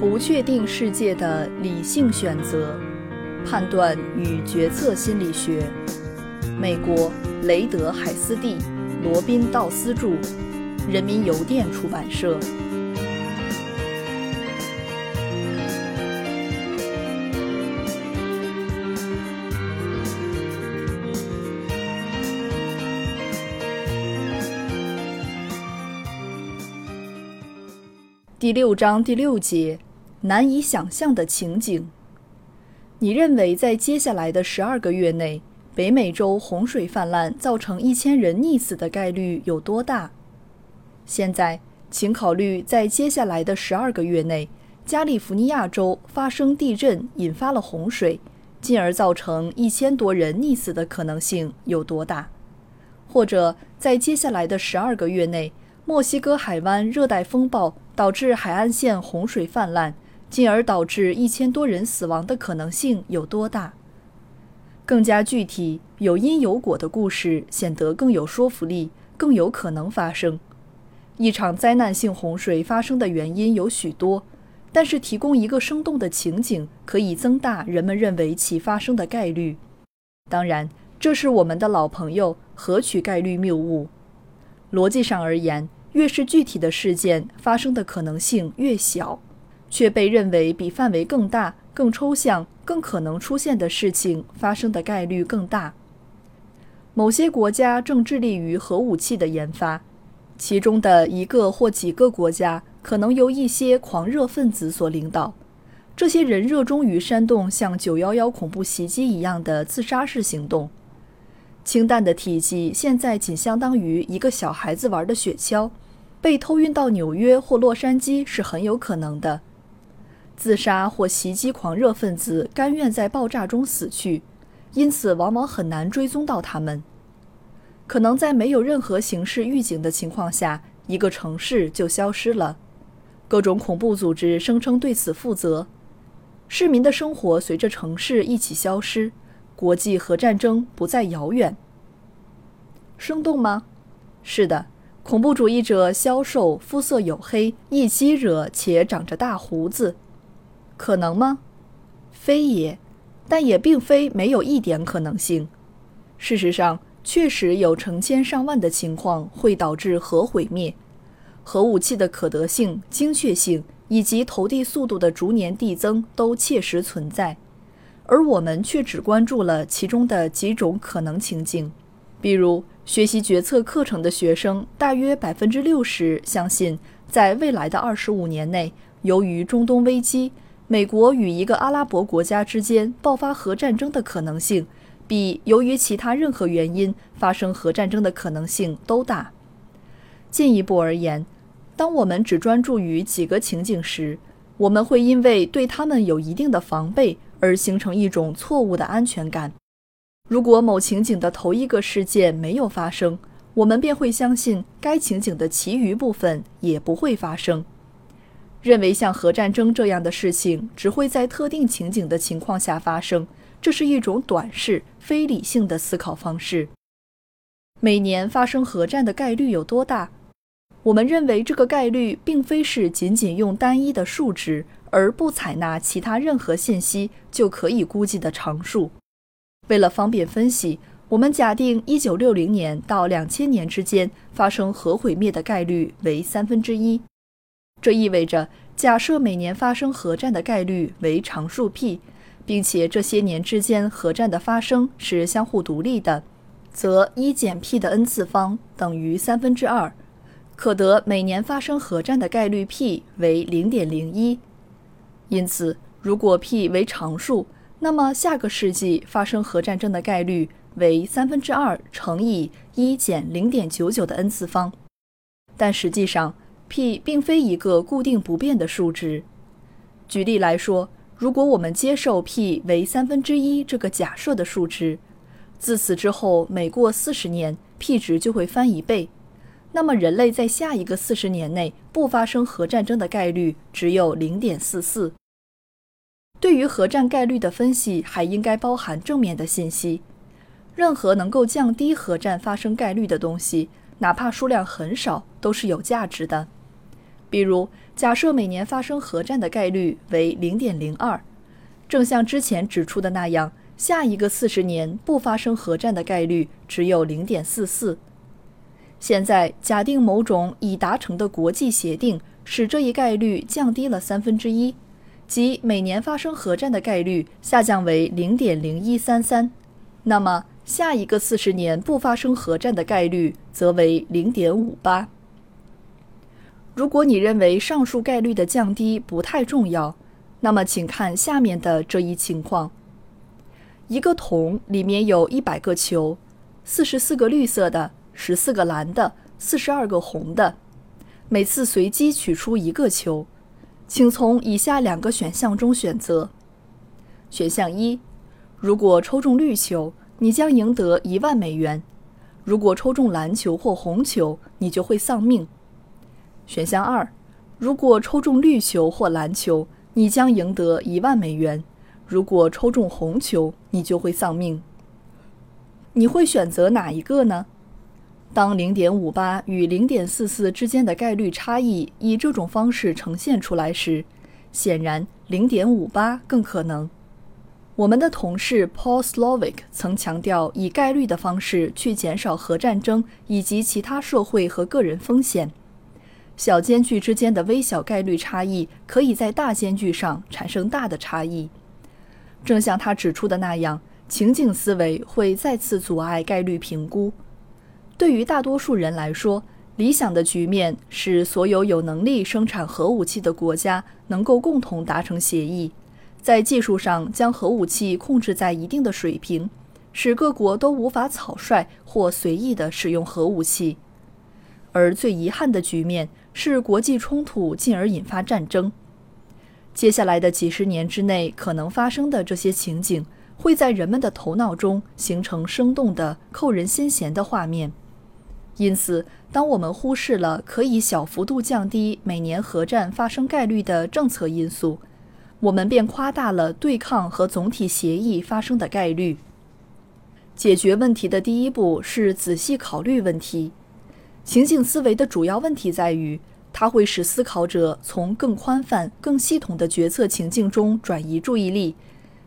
不确定世界的理性选择、判断与决策心理学。美国雷德海斯蒂、罗宾道斯著，人民邮电出版社。第六章第六节，难以想象的情景。你认为在接下来的十二个月内，北美洲洪水泛滥造成一千人溺死的概率有多大？现在，请考虑在接下来的十二个月内，加利福尼亚州发生地震引发了洪水，进而造成一千多人溺死的可能性有多大？或者在接下来的十二个月内，墨西哥海湾热带风暴导致海岸线洪水泛滥，进而导致一千多人死亡的可能性有多大？更加具体、有因有果的故事显得更有说服力，更有可能发生。一场灾难性洪水发生的原因有许多，但是提供一个生动的情景，可以增大人们认为其发生的概率。当然，这是我们的老朋友何取概率谬误。逻辑上而言。越是具体的事件发生的可能性越小，却被认为比范围更大、更抽象、更可能出现的事情发生的概率更大。某些国家正致力于核武器的研发，其中的一个或几个国家可能由一些狂热分子所领导。这些人热衷于煽动像九幺幺恐怖袭击一样的自杀式行动。氢弹的体积现在仅相当于一个小孩子玩的雪橇，被偷运到纽约或洛杉矶是很有可能的。自杀或袭击狂热分子甘愿在爆炸中死去，因此往往很难追踪到他们。可能在没有任何形式预警的情况下，一个城市就消失了。各种恐怖组织声称对此负责。市民的生活随着城市一起消失。国际核战争不再遥远。生动吗？是的，恐怖主义者消瘦，肤色黝黑，易激惹且长着大胡子。可能吗？非也，但也并非没有一点可能性。事实上，确实有成千上万的情况会导致核毁灭。核武器的可得性、精确性以及投递速度的逐年递增都切实存在。而我们却只关注了其中的几种可能情境，比如学习决策课程的学生，大约百分之六十相信，在未来的二十五年内，由于中东危机，美国与一个阿拉伯国家之间爆发核战争的可能性，比由于其他任何原因发生核战争的可能性都大。进一步而言，当我们只专注于几个情景时，我们会因为对他们有一定的防备。而形成一种错误的安全感。如果某情景的头一个事件没有发生，我们便会相信该情景的其余部分也不会发生，认为像核战争这样的事情只会在特定情景的情况下发生。这是一种短视、非理性的思考方式。每年发生核战的概率有多大？我们认为这个概率并非是仅仅用单一的数值。而不采纳其他任何信息就可以估计的常数。为了方便分析，我们假定1960年到2000年之间发生核毁灭的概率为三分之一。这意味着，假设每年发生核战的概率为常数 p，并且这些年之间核战的发生是相互独立的，则一减 p 的 n 次方等于三分之二，可得每年发生核战的概率 p 为0.01。因此，如果 p 为常数，那么下个世纪发生核战争的概率为三分之二乘以一减零点九九的 n 次方。但实际上，p 并非一个固定不变的数值。举例来说，如果我们接受 p 为三分之一这个假设的数值，自此之后每过四十年，p 值就会翻一倍。那么，人类在下一个四十年内不发生核战争的概率只有零点四四。对于核战概率的分析，还应该包含正面的信息。任何能够降低核战发生概率的东西，哪怕数量很少，都是有价值的。比如，假设每年发生核战的概率为零点零二，正像之前指出的那样，下一个四十年不发生核战的概率只有零点四四。现在假定某种已达成的国际协定使这一概率降低了三分之一，即每年发生核战的概率下降为零点零一三三，那么下一个四十年不发生核战的概率则为零点五八。如果你认为上述概率的降低不太重要，那么请看下面的这一情况：一个桶里面有一百个球，四十四个绿色的。十四个蓝的，四十二个红的，每次随机取出一个球，请从以下两个选项中选择。选项一，如果抽中绿球，你将赢得一万美元；如果抽中蓝球或红球，你就会丧命。选项二，如果抽中绿球或蓝球，你将赢得一万美元；如果抽中红球，你就会丧命。你会选择哪一个呢？当0.58与0.44之间的概率差异以这种方式呈现出来时，显然0.58更可能。我们的同事 Paul Slovic 曾强调以概率的方式去减少核战争以及其他社会和个人风险。小间距之间的微小概率差异可以在大间距上产生大的差异。正像他指出的那样，情景思维会再次阻碍概率评估。对于大多数人来说，理想的局面是所有有能力生产核武器的国家能够共同达成协议，在技术上将核武器控制在一定的水平，使各国都无法草率或随意地使用核武器。而最遗憾的局面是国际冲突进而引发战争。接下来的几十年之内可能发生的这些情景，会在人们的头脑中形成生动的、扣人心弦的画面。因此，当我们忽视了可以小幅度降低每年核战发生概率的政策因素，我们便夸大了对抗和总体协议发生的概率。解决问题的第一步是仔细考虑问题。情景思维的主要问题在于，它会使思考者从更宽泛、更系统的决策情境中转移注意力，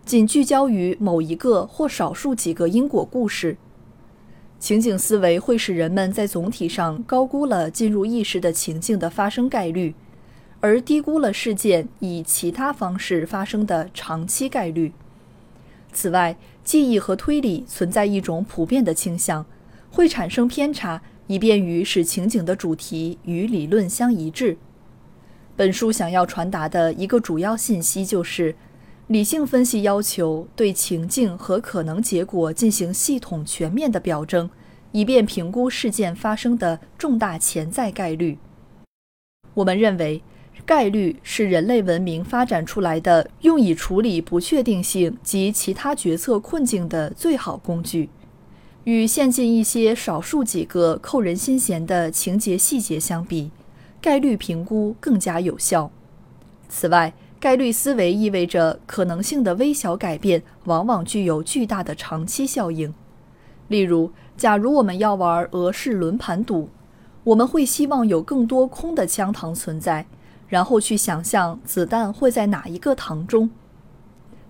仅聚焦于某一个或少数几个因果故事。情景思维会使人们在总体上高估了进入意识的情境的发生概率，而低估了事件以其他方式发生的长期概率。此外，记忆和推理存在一种普遍的倾向，会产生偏差，以便于使情景的主题与理论相一致。本书想要传达的一个主要信息就是。理性分析要求对情境和可能结果进行系统全面的表征，以便评估事件发生的重大潜在概率。我们认为，概率是人类文明发展出来的用以处理不确定性及其他决策困境的最好工具。与现今一些少数几个扣人心弦的情节细节相比，概率评估更加有效。此外，概率思维意味着可能性的微小改变往往具有巨大的长期效应。例如，假如我们要玩俄式轮盘赌，我们会希望有更多空的枪膛存在，然后去想象子弹会在哪一个膛中。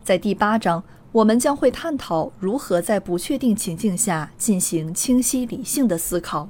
在第八章，我们将会探讨如何在不确定情境下进行清晰理性的思考。